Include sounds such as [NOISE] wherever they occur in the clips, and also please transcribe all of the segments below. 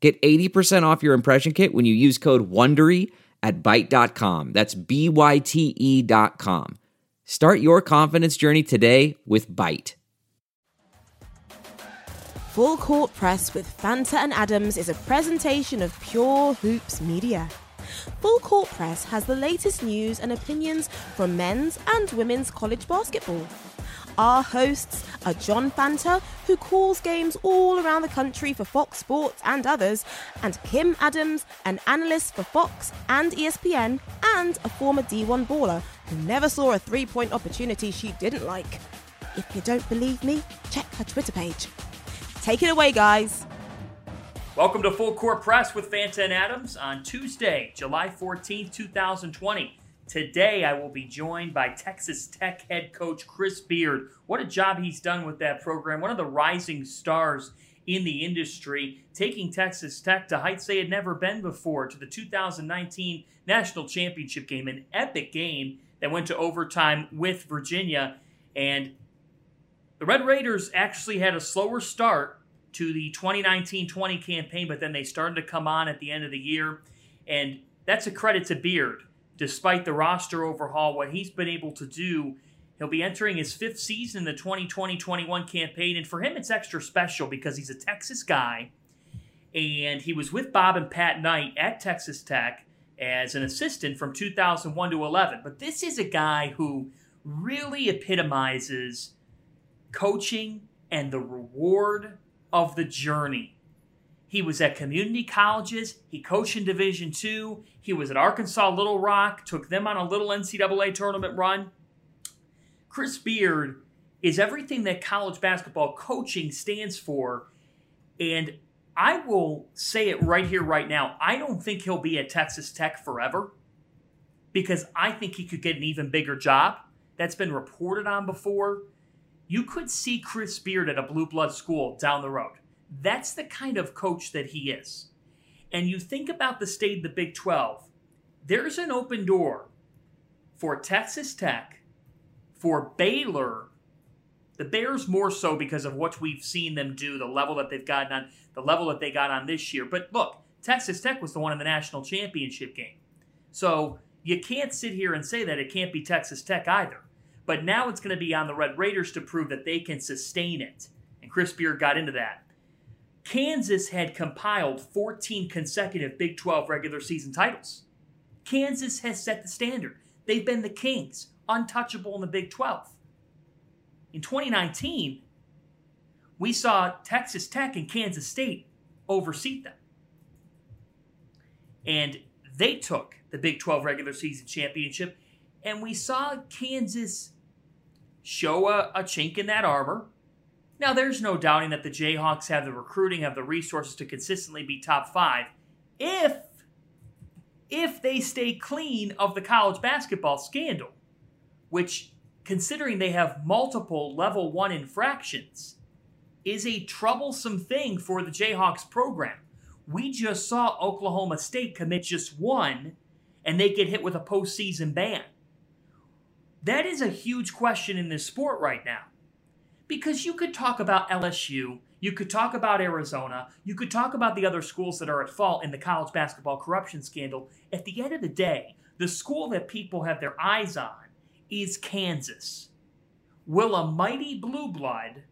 Get 80% off your impression kit when you use code WONDERY at Byte.com. That's B-Y-T-E dot com. Start your confidence journey today with Byte. Full Court Press with Fanta and Adams is a presentation of Pure Hoops Media. Full Court Press has the latest news and opinions from men's and women's college basketball. Our hosts are John Fanta, who calls games all around the country for Fox Sports and others, and Kim Adams, an analyst for Fox and ESPN, and a former D1 baller who never saw a three point opportunity she didn't like. If you don't believe me, check her Twitter page. Take it away, guys. Welcome to Full Court Press with Fanta and Adams on Tuesday, July 14th, 2020. Today, I will be joined by Texas Tech head coach Chris Beard. What a job he's done with that program. One of the rising stars in the industry, taking Texas Tech to heights they had never been before to the 2019 National Championship game, an epic game that went to overtime with Virginia. And the Red Raiders actually had a slower start to the 2019 20 campaign, but then they started to come on at the end of the year. And that's a credit to Beard. Despite the roster overhaul, what he's been able to do, he'll be entering his fifth season in the 2020 21 campaign. And for him, it's extra special because he's a Texas guy. And he was with Bob and Pat Knight at Texas Tech as an assistant from 2001 to 11. But this is a guy who really epitomizes coaching and the reward of the journey. He was at community colleges. He coached in Division two. He was at Arkansas Little Rock, took them on a little NCAA tournament run. Chris Beard is everything that college basketball coaching stands for. And I will say it right here, right now. I don't think he'll be at Texas Tech forever because I think he could get an even bigger job. That's been reported on before you could see Chris Beard at a blue blood school down the road. That's the kind of coach that he is. And you think about the state of the Big 12, there's an open door for Texas Tech, for Baylor, the Bears more so because of what we've seen them do, the level that they've gotten on, the level that they got on this year. But look, Texas Tech was the one in the national championship game. So you can't sit here and say that it can't be Texas Tech either. But now it's going to be on the Red Raiders to prove that they can sustain it. And Chris Beard got into that. Kansas had compiled 14 consecutive Big 12 regular season titles. Kansas has set the standard. They've been the kings, untouchable in the Big 12. In 2019, we saw Texas Tech and Kansas State overseat them. And they took the Big 12 regular season championship. And we saw Kansas show a, a chink in that armor. Now, there's no doubting that the Jayhawks have the recruiting, have the resources to consistently be top five if if they stay clean of the college basketball scandal, which, considering they have multiple level one infractions, is a troublesome thing for the Jayhawks program. We just saw Oklahoma State commit just one, and they get hit with a postseason ban. That is a huge question in this sport right now. Because you could talk about LSU, you could talk about Arizona, you could talk about the other schools that are at fault in the college basketball corruption scandal. At the end of the day, the school that people have their eyes on is Kansas. Will a mighty blue blood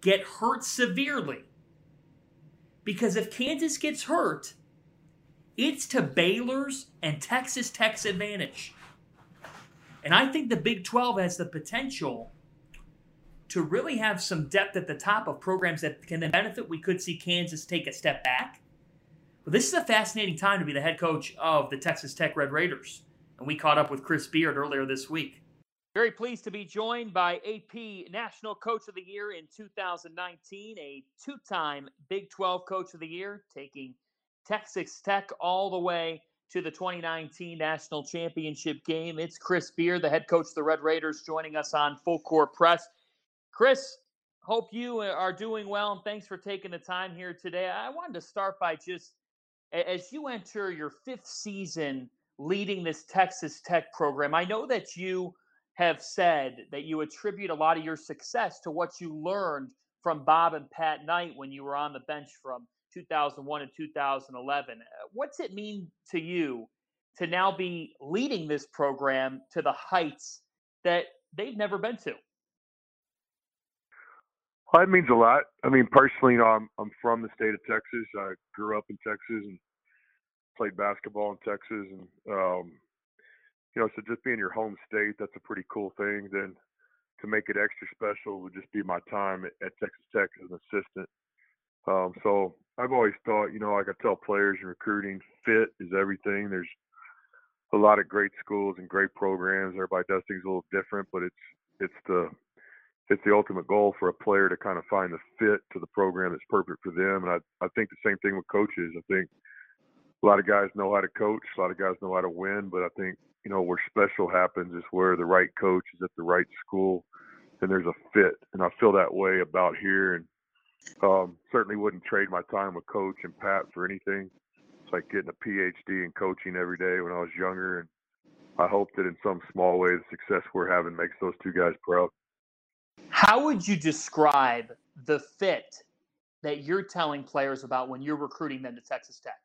get hurt severely? Because if Kansas gets hurt, it's to Baylor's and Texas Tech's advantage. And I think the Big 12 has the potential to really have some depth at the top of programs that can then benefit. We could see Kansas take a step back. But this is a fascinating time to be the head coach of the Texas Tech Red Raiders. And we caught up with Chris Beard earlier this week. Very pleased to be joined by AP National Coach of the Year in 2019, a two time Big 12 Coach of the Year, taking Texas Tech all the way to the 2019 National Championship game. It's Chris Beard, the head coach of the Red Raiders, joining us on Full Court Press. Chris, hope you are doing well, and thanks for taking the time here today. I wanted to start by just as you enter your fifth season leading this Texas Tech program, I know that you have said that you attribute a lot of your success to what you learned from Bob and Pat Knight when you were on the bench from 2001 and 2011. Uh, what's it mean to you to now be leading this program to the heights that they've never been to? Well, it means a lot. I mean, personally, you know, I'm I'm from the state of Texas. I grew up in Texas and played basketball in Texas, and um, you know, so just being your home state, that's a pretty cool thing. Then to make it extra special would just be my time at, at Texas Tech as an assistant. Um, so I've always thought, you know, like I tell players in recruiting, fit is everything. There's a lot of great schools and great programs. Everybody does things a little different, but it's it's the it's the ultimate goal for a player to kind of find the fit to the program that's perfect for them. And I I think the same thing with coaches. I think a lot of guys know how to coach, a lot of guys know how to win, but I think you know where special happens is where the right coach is at the right school and there's a fit. And I feel that way about here. And um, certainly wouldn't trade my time with Coach and Pat for anything. It's like getting a PhD in coaching every day when I was younger. And I hope that in some small way, the success we're having makes those two guys proud. How would you describe the fit that you're telling players about when you're recruiting them to Texas Tech?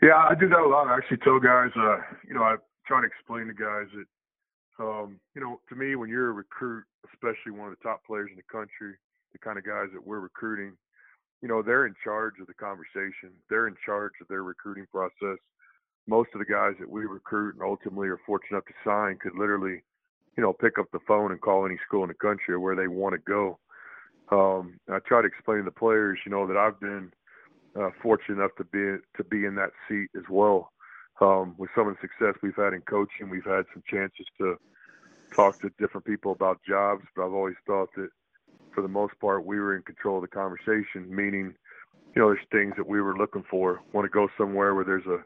Yeah, I do that a lot. I actually tell guys, uh, you know, I try to explain to guys that um, you know, to me, when you're a recruit, especially one of the top players in the country, the kind of guys that we're recruiting, you know, they're in charge of the conversation. They're in charge of their recruiting process. Most of the guys that we recruit and ultimately are fortunate enough to sign could literally, you know, pick up the phone and call any school in the country where they want to go. Um, I try to explain to the players, you know, that I've been uh, fortunate enough to be to be in that seat as well um, with some of the success we've had in coaching, we've had some chances to talk to different people about jobs, but I've always thought that for the most part we were in control of the conversation, meaning, you know, there's things that we were looking for. Want to go somewhere where there's a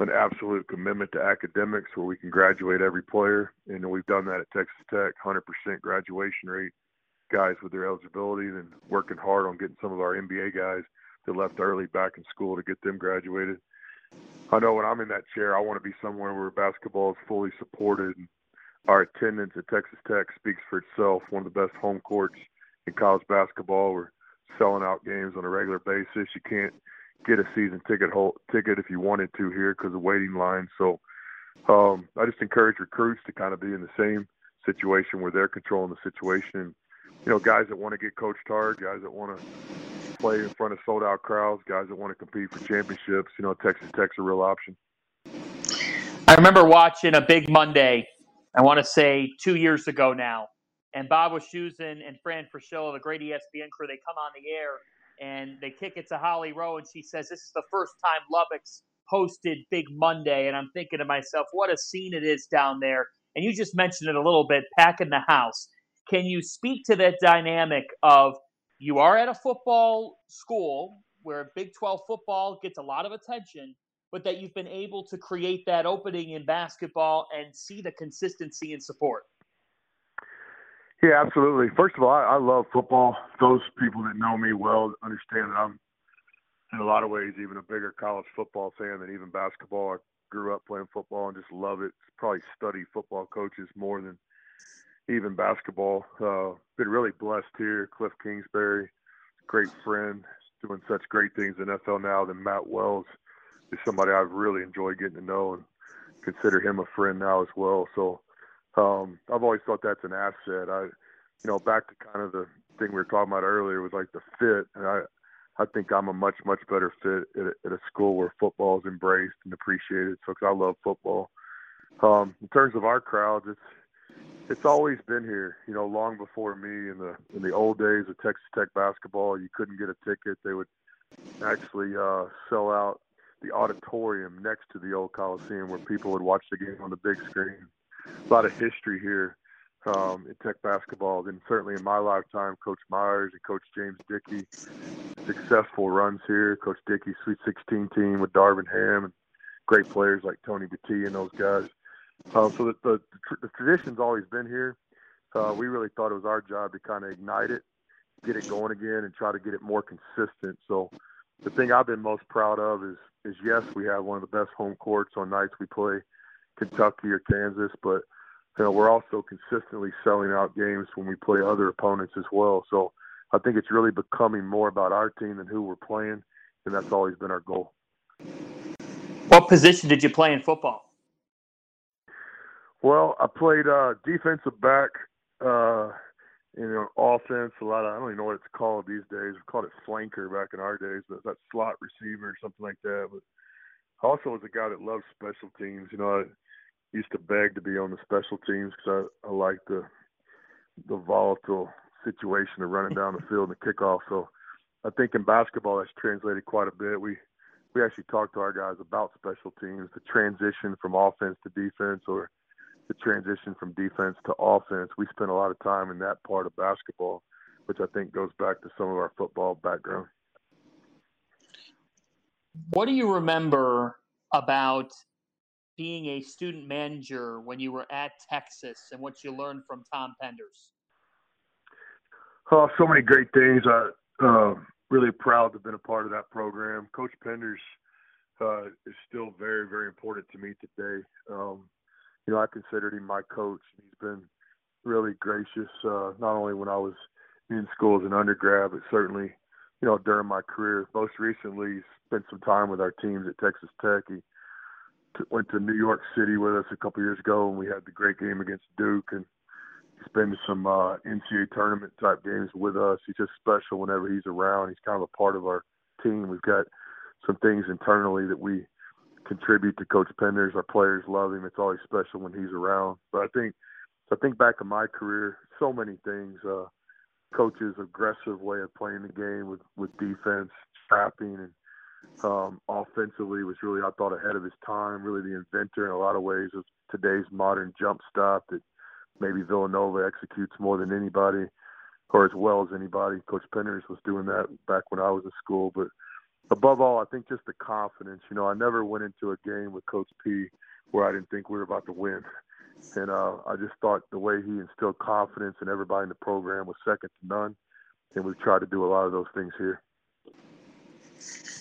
an absolute commitment to academics where we can graduate every player. And we've done that at Texas Tech, 100% graduation rate, guys with their eligibility, and working hard on getting some of our NBA guys that left early back in school to get them graduated. I know when I'm in that chair, I want to be somewhere where basketball is fully supported. Our attendance at Texas Tech speaks for itself. One of the best home courts in college basketball. We're selling out games on a regular basis. You can't get a season ticket hold, ticket if you wanted to here because of waiting lines. So um, I just encourage recruits to kind of be in the same situation where they're controlling the situation. You know, guys that want to get coached hard, guys that want to play in front of sold out crowds, guys that want to compete for championships. You know, Texas Tech's a real option. I remember watching a big Monday, I want to say two years ago now, and Bob Wischusen and Fran Fraschilla, the great ESPN crew, they come on the air and they kick it to Holly Rowe, and she says, This is the first time Lubbock's hosted Big Monday. And I'm thinking to myself, what a scene it is down there. And you just mentioned it a little bit, packing the house. Can you speak to that dynamic of you are at a football school where Big 12 football gets a lot of attention, but that you've been able to create that opening in basketball and see the consistency and support. Yeah, absolutely. First of all, I, I love football. Those people that know me well understand that I'm, in a lot of ways, even a bigger college football fan than even basketball. I grew up playing football and just love it. Probably study football coaches more than even basketball. Uh, been really blessed here. Cliff Kingsbury, great friend, doing such great things in NFL now. Then Matt Wells is somebody I've really enjoyed getting to know and consider him a friend now as well. So um, I've always thought that's an asset. I, you know, back to kind of the thing we were talking about earlier was like the fit, and I. I think I'm a much much better fit at a, at a school where football is embraced and appreciated. So, cause I love football. Um, in terms of our crowds, it's it's always been here. You know, long before me in the in the old days of Texas Tech basketball, you couldn't get a ticket. They would actually uh, sell out the auditorium next to the old Coliseum where people would watch the game on the big screen. A lot of history here um, in Tech basketball. And certainly in my lifetime, Coach Myers and Coach James Dickey successful runs here. Coach Dickey's Sweet 16 team with Darvin Ham and great players like Tony Battie and those guys. Uh, so the, the, the tradition's always been here. Uh, we really thought it was our job to kind of ignite it, get it going again, and try to get it more consistent. So the thing I've been most proud of is is yes, we have one of the best home courts on nights we play Kentucky or Kansas, but you know we're also consistently selling out games when we play other opponents as well. So I think it's really becoming more about our team than who we're playing, and that's always been our goal. What position did you play in football? Well, I played uh, defensive back, uh, you know, offense. A lot of I don't even know what it's called these days. We called it flanker back in our days, but that slot receiver or something like that. But I also was a guy that loved special teams. You know, I used to beg to be on the special teams because I, I like the the volatile situation of running down the field and the kickoff. So I think in basketball that's translated quite a bit. We we actually talked to our guys about special teams, the transition from offense to defense or the transition from defense to offense. We spent a lot of time in that part of basketball, which I think goes back to some of our football background. What do you remember about being a student manager when you were at Texas and what you learned from Tom Penders? Oh, so many great things. I uh, really proud to have been a part of that program. Coach Penders uh, is still very, very important to me today. Um, you know, I considered him my coach. He's been really gracious, uh, not only when I was in school as an undergrad, but certainly, you know, during my career. Most recently, spent some time with our teams at Texas Tech. He went to New York City with us a couple years ago, and we had the great game against Duke. And he's been to some uh, NCAA tournament type games with us. He's just special whenever he's around. He's kind of a part of our team. We've got some things internally that we contribute to Coach Penders. Our players love him. It's always special when he's around. But I think I think back in my career, so many things. Uh, coach's aggressive way of playing the game with with defense, trapping, and um, offensively was really I thought ahead of his time. Really the inventor in a lot of ways of today's modern jump stop that maybe Villanova executes more than anybody or as well as anybody. Coach Penders was doing that back when I was in school, but above all, I think just the confidence. You know, I never went into a game with Coach P where I didn't think we were about to win. And uh, I just thought the way he instilled confidence in everybody in the program was second to none. And we've tried to do a lot of those things here.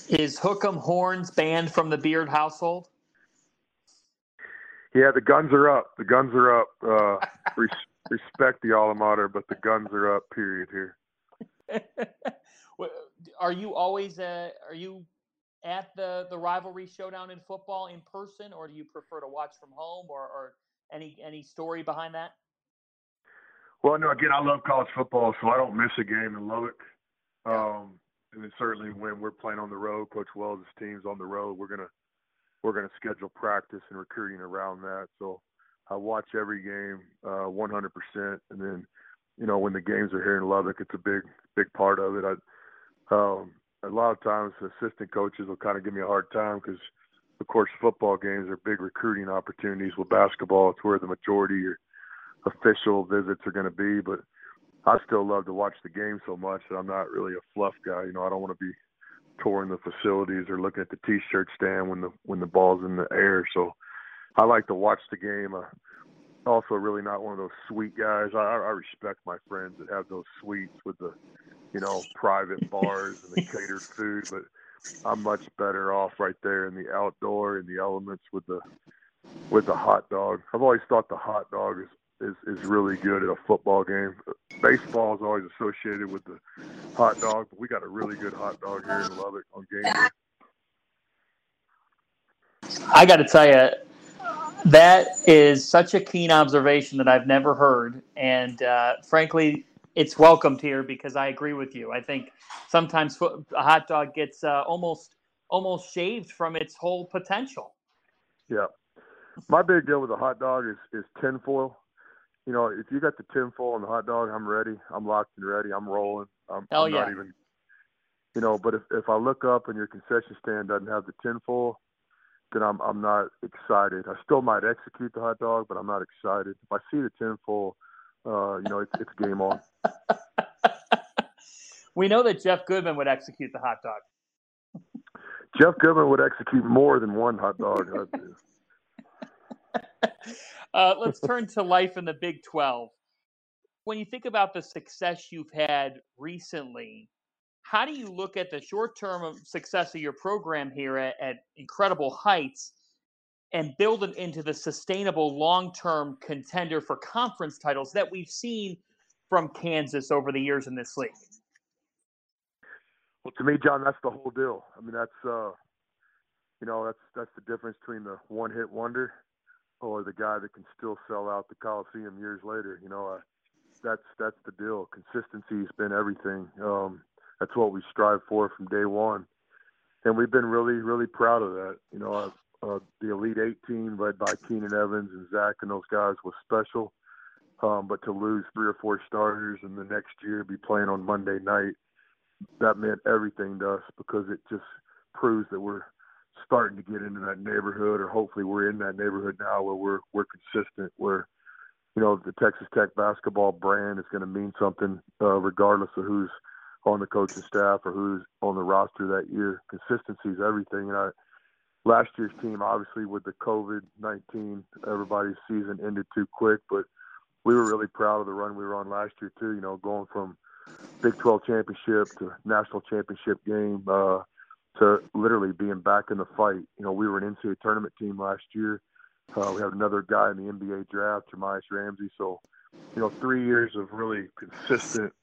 Is Hook'em Horns banned from the Beard household? Yeah, the guns are up. The guns are up. Uh, [LAUGHS] res- respect the alma mater, but the guns are up. Period. Here. [LAUGHS] are you always uh, are you at the the rivalry showdown in football in person, or do you prefer to watch from home, or, or any any story behind that? Well, no. Again, I love college football, so I don't miss a game in Lubbock. Um, and then certainly when we're playing on the road, Coach Wells' team's on the road, we're gonna we're gonna schedule practice and recruiting around that. So I watch every game uh, 100%, and then you know when the games are here in Lubbock, it's a big big part of it. I um, a lot of times assistant coaches will kind of give me a hard time because, of course, football games are big recruiting opportunities. With basketball, it's where the majority of official visits are going to be. But I still love to watch the game so much that I'm not really a fluff guy. You know, I don't want to be touring the facilities or looking at the T-shirt stand when the when the ball's in the air. So I like to watch the game. Uh, also, really not one of those sweet guys. I, I respect my friends that have those suites with the you know, private bars and the [LAUGHS] catered food, but I'm much better off right there in the outdoor in the elements with the with the hot dog. I've always thought the hot dog is is, is really good at a football game. Baseball is always associated with the hot dog, but we got a really good hot dog here in Lubbock on game day. I got to tell you, that is such a keen observation that I've never heard, and uh, frankly, it's welcomed here because I agree with you. I think sometimes a hot dog gets uh, almost almost shaved from its whole potential. Yeah, my big deal with a hot dog is is tinfoil. You know, if you got the tinfoil on the hot dog, I'm ready. I'm locked and ready. I'm rolling. I'm, Hell I'm yeah. not even. You know, but if if I look up and your concession stand doesn't have the tinfoil, then I'm I'm not excited. I still might execute the hot dog, but I'm not excited. If I see the tinfoil uh, you know, it's, it's game on. [LAUGHS] we know that Jeff Goodman would execute the hot dog. Jeff Goodman would execute more than one hot dog. [LAUGHS] uh, let's turn to life in the Big 12. When you think about the success you've had recently, how do you look at the short term success of your program here at, at incredible heights and build it into the sustainable long term contender for conference titles that we've seen from Kansas over the years in this league? Well, to me, John, that's the whole deal. I mean, that's uh, you know, that's that's the difference between the one hit wonder or the guy that can still sell out the Coliseum years later. You know, uh, that's that's the deal. Consistency has been everything. Um, that's what we strive for from day one, and we've been really really proud of that. You know, uh, uh, the Elite Eight team led by Keenan Evans and Zach and those guys was special. Um, but to lose three or four starters and the next year be playing on Monday night, that meant everything to us because it just proves that we're starting to get into that neighborhood, or hopefully we're in that neighborhood now where we're we're consistent. Where you know the Texas Tech basketball brand is going to mean something uh, regardless of who's on the coaching staff or who's on the roster that year. Consistency is everything, and I last year's team, obviously with the COVID nineteen, everybody's season ended too quick, but we were really proud of the run we were on last year too. You know, going from Big 12 championship to national championship game uh, to literally being back in the fight. You know, we were an NCAA tournament team last year. Uh, we have another guy in the NBA draft, Jahmi'us Ramsey. So, you know, three years of really consistent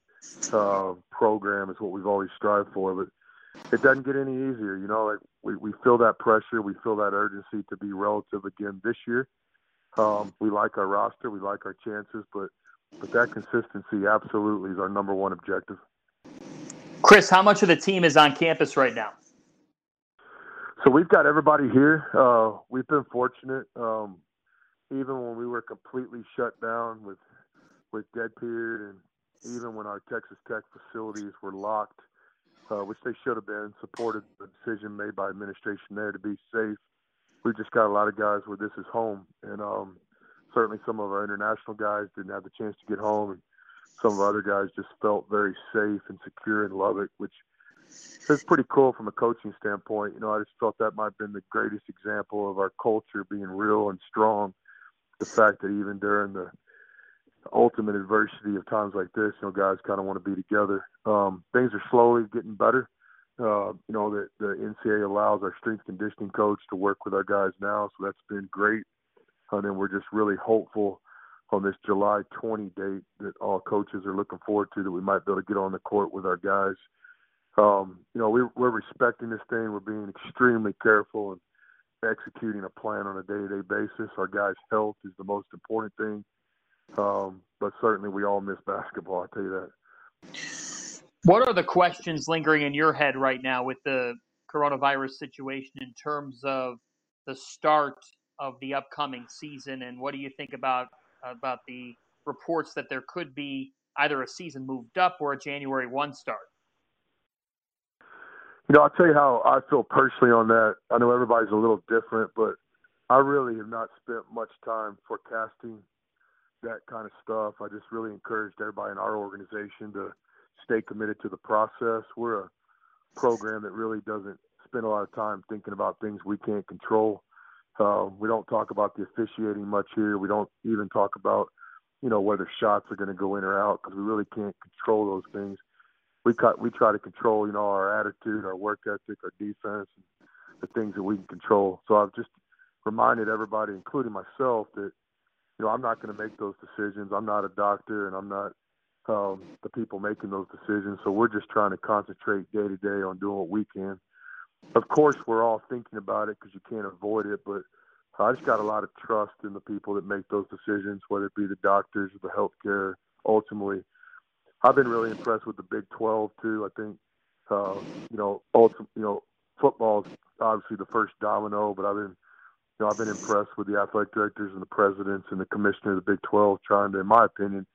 uh, program is what we've always strived for. But it doesn't get any easier. You know, like we, we feel that pressure, we feel that urgency to be relative again this year. Um, we like our roster, we like our chances, but but that consistency absolutely is our number one objective. Chris, how much of the team is on campus right now? So we've got everybody here. Uh, we've been fortunate. Um, even when we were completely shut down with with dead period, and even when our Texas Tech facilities were locked, uh, which they should have been, supported the decision made by administration there to be safe. We've just got a lot of guys where this is home, and um, certainly some of our international guys didn't have the chance to get home, and some of our other guys just felt very safe and secure in Lubbock, which is pretty cool from a coaching standpoint. You know, I just felt that might have been the greatest example of our culture being real and strong. The fact that even during the ultimate adversity of times like this, you know, guys kind of want to be together. Um, things are slowly getting better. Uh, you know, the, the NCAA allows our strength conditioning coach to work with our guys now, so that's been great. And then we're just really hopeful on this July 20 date that all coaches are looking forward to that we might be able to get on the court with our guys. Um, you know, we, we're respecting this thing. We're being extremely careful and executing a plan on a day-to-day basis. Our guys' health is the most important thing. Um, but certainly we all miss basketball. I tell you that. What are the questions lingering in your head right now with the coronavirus situation in terms of the start of the upcoming season, and what do you think about about the reports that there could be either a season moved up or a January one start? You know, I'll tell you how I feel personally on that. I know everybody's a little different, but I really have not spent much time forecasting that kind of stuff. I just really encouraged everybody in our organization to stay committed to the process. We're a program that really doesn't spend a lot of time thinking about things we can't control. Uh, we don't talk about the officiating much here. We don't even talk about, you know, whether shots are going to go in or out because we really can't control those things. We cut, we try to control, you know, our attitude, our work ethic, our defense, the things that we can control. So I've just reminded everybody, including myself, that you know I'm not going to make those decisions. I'm not a doctor, and I'm not um, the people making those decisions. So we're just trying to concentrate day to day on doing what we can of course, we're all thinking about it because you can't avoid it. But I just got a lot of trust in the people that make those decisions, whether it be the doctors or the healthcare. Ultimately, I've been really impressed with the Big 12 too. I think, uh, you know, ultimately, you know, football is obviously the first domino, but I've been, you know, I've been impressed with the athletic directors and the presidents and the commissioner of the Big 12 trying to, in my opinion,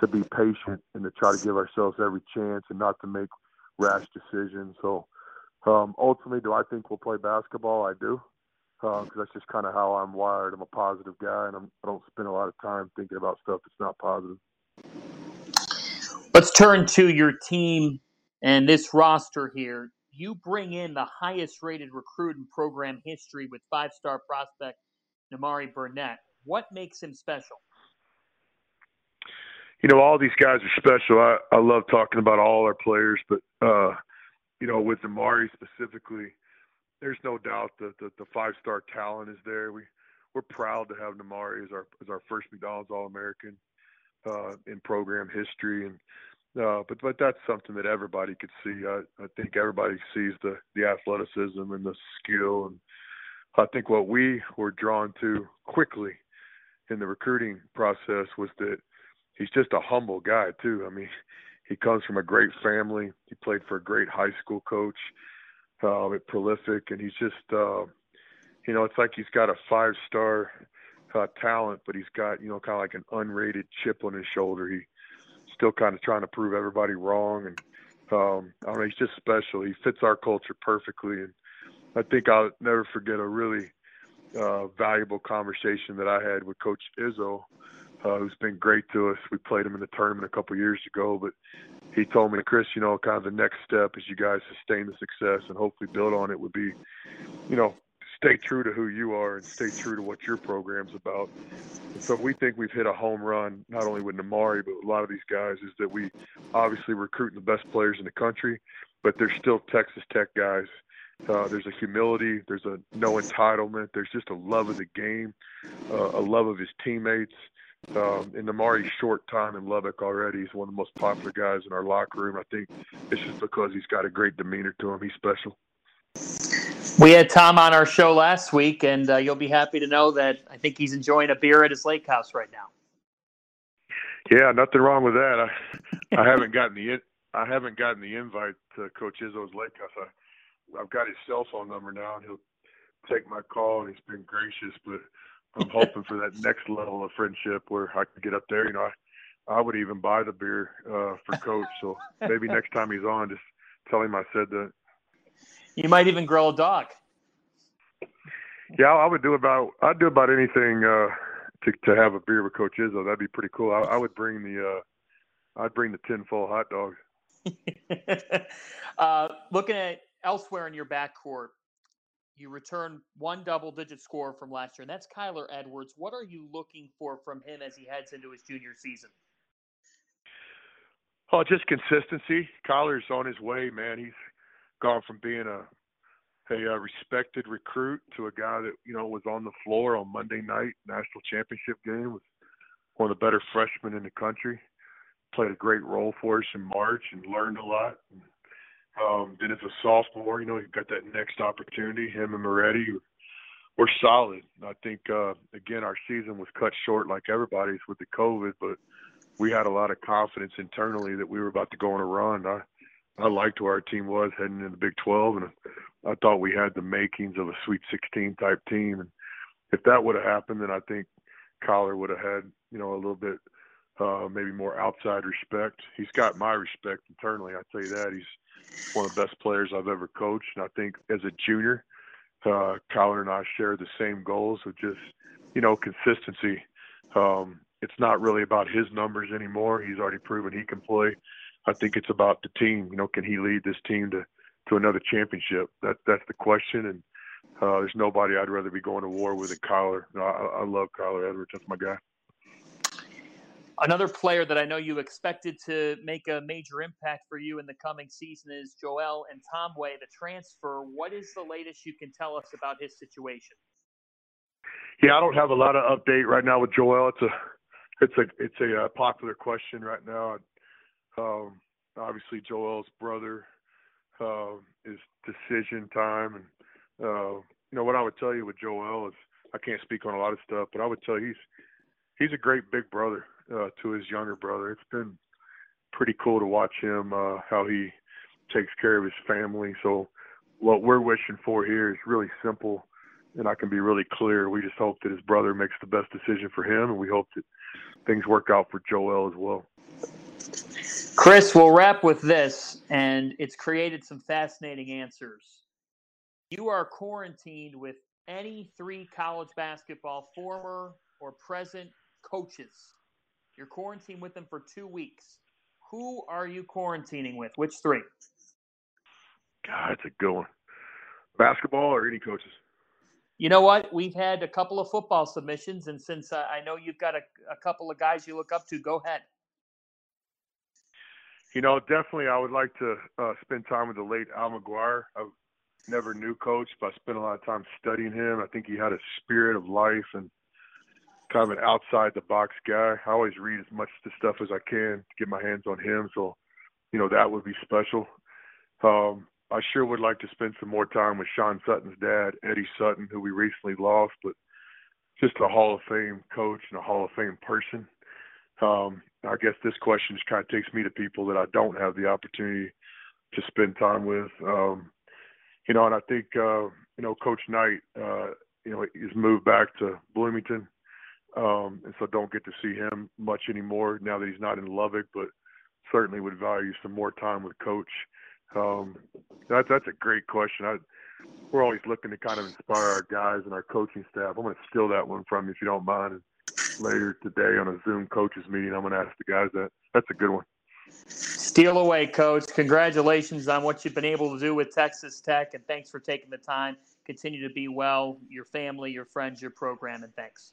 to be patient and to try to give ourselves every chance and not to make rash decisions. So um, ultimately, do I think we'll play basketball? I do, because uh, that's just kind of how I'm wired. I'm a positive guy, and I'm, I do not spend a lot of time thinking about stuff that's not positive. Let's turn to your team And this roster here, you bring in the highest rated recruit in program history with five star prospect Nimari Burnett. What makes him special? You know, all these guys are special. I, I love talking about all our players, but uh, you know, with Nimari specifically, there's no doubt that the, the five star talent is there. We we're proud to have Nimari as our as our first McDonald's All American uh, in program history, and uh, but but that's something that everybody could see. I, I think everybody sees the the athleticism and the skill, and I think what we were drawn to quickly in the recruiting process was that he's just a humble guy too. I mean, he comes from a great family. He played for a great high school coach uh, at Prolific, and he's just uh, you know, it's like he's got a five star uh, talent, but he's got you know kind of like an unrated chip on his shoulder. He still kind of trying to prove everybody wrong, and um, I don't know, he's just special. He fits our culture perfectly, and I think I'll never forget a really uh, valuable conversation that I had with Coach Izzo, uh, who's been great to us. We played him in the tournament a couple years ago, but he told me, Chris, you know, kind of the next step as you guys sustain the success and hopefully build on it would be, you know, stay true to who you are and stay true to what your program's about. And so we think we've hit a home run, not only with Nimari, but a lot of these guys, is that we obviously recruiting the best players in the country, but they're still Texas Tech guys. Uh, there's a humility, there's a no entitlement, there's just a love of the game, uh, a love of his teammates. Um, in Nimari's short time in Lubbock already, he's one of the most popular guys in our locker room. I think it's just because he's got a great demeanor to him. He's special. We had Tom on our show last week, and uh, you'll be happy to know that I think he's enjoying a beer at his lake house right now. Yeah, nothing wrong with that. I, I haven't gotten the I haven't gotten the invite to Coach Izzo's lake house. I, I've got his cell phone number now, and he'll take my call, and he's been gracious. But I'm hoping for that next level of friendship where I can get up there. You know, I, I would even buy the beer uh, for Coach. So maybe next time he's on, just tell him I said that. You might even grow a dog. Yeah, I would do about I'd do about anything uh, to to have a beer with Coach Izzo. That'd be pretty cool. I, I would bring the uh, I'd bring the tin full hot dogs. [LAUGHS] uh, looking at elsewhere in your backcourt, you return one double-digit score from last year, and that's Kyler Edwards. What are you looking for from him as he heads into his junior season? Oh, just consistency. Kyler's on his way, man. He's gone from being a a, uh, respected recruit to a guy that you know was on the floor on Monday night national championship game was one of the better freshmen in the country. Played a great role for us in March and learned a lot. Um, then as a sophomore, you know, he got that next opportunity. Him and Moretti were solid. I think uh, again our season was cut short like everybody's with the COVID, but we had a lot of confidence internally that we were about to go on a run. I I liked where our team was heading into the Big 12, and I thought we had the makings of a Sweet 16 type team. And if that would have happened, then I think Kyler would have had, you know, a little bit uh, maybe more outside respect. He's got my respect internally. I tell you that he's one of the best players I've ever coached, and I think as a junior, uh, Kyler and I share the same goals of just, you know, consistency. Um, it's not really about his numbers anymore. He's already proven he can play. I think it's about the team. You know, can he lead this team to to another championship? That that's the question. And uh, there's nobody I'd rather be going to war with than Kyler. I, I love Kyler Edwards. That's my guy. Another player that I know you expected to make a major impact for you in the coming season is Joel and Tomway, the transfer. What is the latest you can tell us about his situation? Yeah, I don't have a lot of update right now with Joel. It's a it's a it's a uh, popular question right now. Um, obviously, Joel's brother uh, is decision time, and uh, you know what I would tell you with Joel is I can't speak on a lot of stuff, but I would tell you he's he's a great big brother uh, to his younger brother. It's been pretty cool to watch him uh, how he takes care of his family. So what we're wishing for here is really simple, and I can be really clear. We just hope that his brother makes the best decision for him, and we hope that things work out for Joel as well. Chris, we'll wrap with this, and it's created some fascinating answers. You are quarantined with any three college basketball former or present coaches. You're quarantined with them for two weeks. Who are you quarantining with? Which three? God, that's a good one. Basketball or any coaches? You know what? We've had a couple of football submissions, and since uh, I know you've got a, a couple of guys you look up to, go ahead. You know, definitely, I would like to uh, spend time with the late Al McGuire. I never knew Coach, but I spent a lot of time studying him. I think he had a spirit of life and kind of an outside the box guy. I always read as much of the stuff as I can to get my hands on him. So, you know, that would be special. Um, I sure would like to spend some more time with Sean Sutton's dad, Eddie Sutton, who we recently lost, but just a Hall of Fame coach and a Hall of Fame person. Um, I guess this question just kind of takes me to people that I don't have the opportunity to spend time with. Um, you know, and I think uh, you know Coach Knight, uh, you know, he's moved back to Bloomington, um, and so don't get to see him much anymore now that he's not in Lubbock. But certainly would value some more time with Coach. Um, that's that's a great question. I, we're always looking to kind of inspire our guys and our coaching staff. I'm going to steal that one from you if you don't mind. And later today on a Zoom coaches meeting, I'm going to ask the guys that. That's a good one. Steal away, coach. Congratulations on what you've been able to do with Texas Tech, and thanks for taking the time. Continue to be well, your family, your friends, your program, and thanks.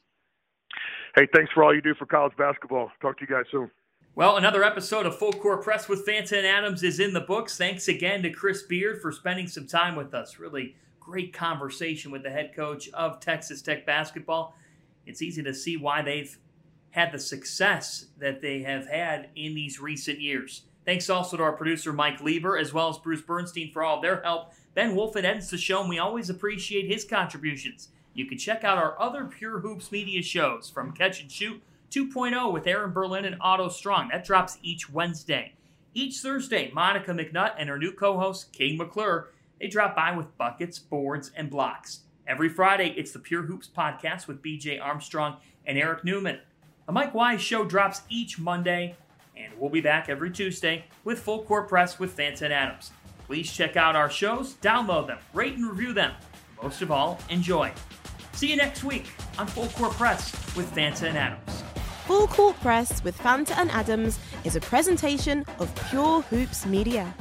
Hey, thanks for all you do for college basketball. Talk to you guys soon. Well, another episode of Full Court Press with Fanta and Adams is in the books. Thanks again to Chris Beard for spending some time with us. Really great conversation with the head coach of Texas Tech basketball. It's easy to see why they've had the success that they have had in these recent years. Thanks also to our producer Mike Lieber as well as Bruce Bernstein for all their help. Ben Wolfen edits the show, and we always appreciate his contributions. You can check out our other Pure Hoops media shows from Catch and Shoot 2.0 with Aaron Berlin and Otto Strong. That drops each Wednesday. Each Thursday, Monica McNutt and her new co-host King McClure, they drop by with buckets, boards, and blocks. Every Friday, it's the Pure Hoops podcast with BJ Armstrong and Eric Newman. The Mike Wise Show drops each Monday, and we'll be back every Tuesday with Full Court Press with Fanta and Adams. Please check out our shows, download them, rate and review them. Most of all, enjoy. See you next week on Full Court Press with Fanta and Adams. Full Court Press with Fanta and Adams is a presentation of Pure Hoops Media.